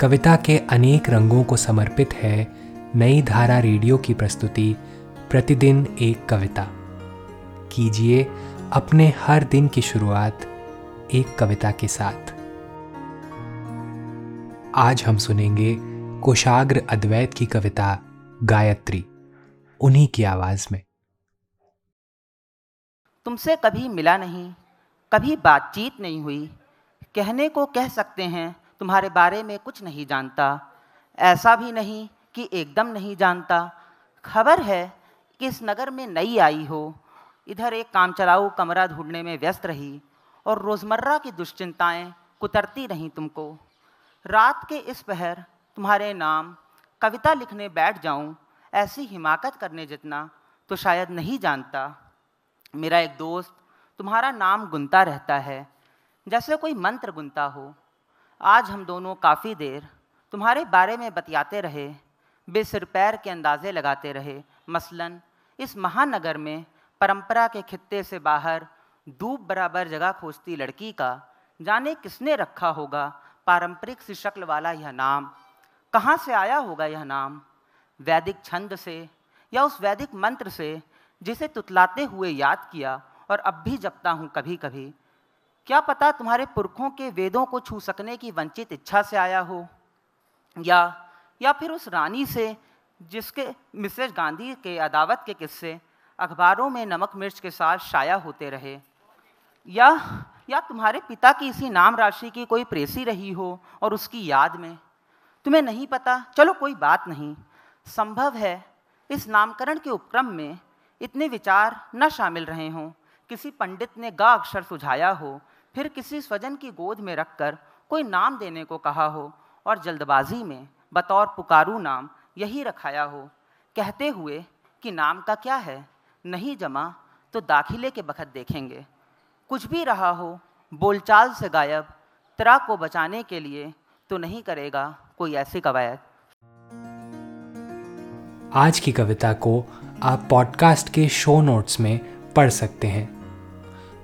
कविता के अनेक रंगों को समर्पित है नई धारा रेडियो की प्रस्तुति, प्रतिदिन एक कविता। कीजिए अपने हर दिन की शुरुआत एक कविता के साथ। आज हम सुनेंगे कोशाग्र अद्वैत की कविता गायत्री, उन्हीं की आवाज़ में। तुमसे कभी मिला नहीं, कभी बातचीत नहीं हुई, कहने को कह सकते हैं तुम्हारे बारे में कुछ नहीं जानता, ऐसा भी नहीं कि एकदम नहीं जानता। खबर है कि इस नगर में नई आई हो। इधर एक काम चलाऊ कमरा ढूँढने में व्यस्त रही और रोज़मर्रा की दुश्चिंताएँ कुतरती रहीं तुमको। रात के इस पहर तुम्हारे नाम, कविता लिखने बैठ जाऊँ, ऐसी हिमाकत करने जितना तो शायद नहीं जानता। मेरा एक दोस्त तुम्हारा नाम गुनता रहता है, जैसे कोई मंत्र गुनता हो। आज हम दोनों काफ़ी देर तुम्हारे बारे में बतियाते रहे, बेसिर पैर के अंदाजे लगाते रहे। मसलन, इस महानगर में परंपरा के खित्ते से बाहर दूब बराबर जगह खोजती लड़की का जाने किसने रखा होगा पारंपरिक सी शक्ल वाला यह नाम? कहाँ से आया होगा यह नाम? वैदिक छंद से या उस वैदिक मंत्र से जिसे तुतलाते हुए याद किया और अब भी जपता हूँ कभी कभी क्या पता तुम्हारे पुरखों के वेदों को छू सकने की वंचित इच्छा से आया हो? या या फिर उस रानी से, जिसके मिसेज गांधी के अदावत के किस्से, अखबारों में नमक मिर्च के साथ शाया होते रहे? या या तुम्हारे पिता की इसी नाम राशि की कोई प्रेसी रही हो और उसकी याद में? तुम्हें नहीं पता? चलो कोई बात नहीं। संभव है, इस नामकरण के उपक्रम में इतने विचार न शामिल रहे हों। किसी पंडित ने गा अक्षर सुझाया हो फिर किसी स्वजन की गोद में रखकर कोई नाम देने को कहा हो और जल्दबाजी में बतौर पुकारू नाम यही रखाया हो, कहते हुए कि नाम का क्या है? नहीं जमा तो दाखिले के बखत देखेंगे। कुछ भी रहा हो, बोलचाल से गायब तरा को बचाने के लिए तो नहीं करेगा कोई ऐसी कवायद। आज की कविता को आप पॉडकास्ट के शो नोट्स में पढ़ सकते हैं।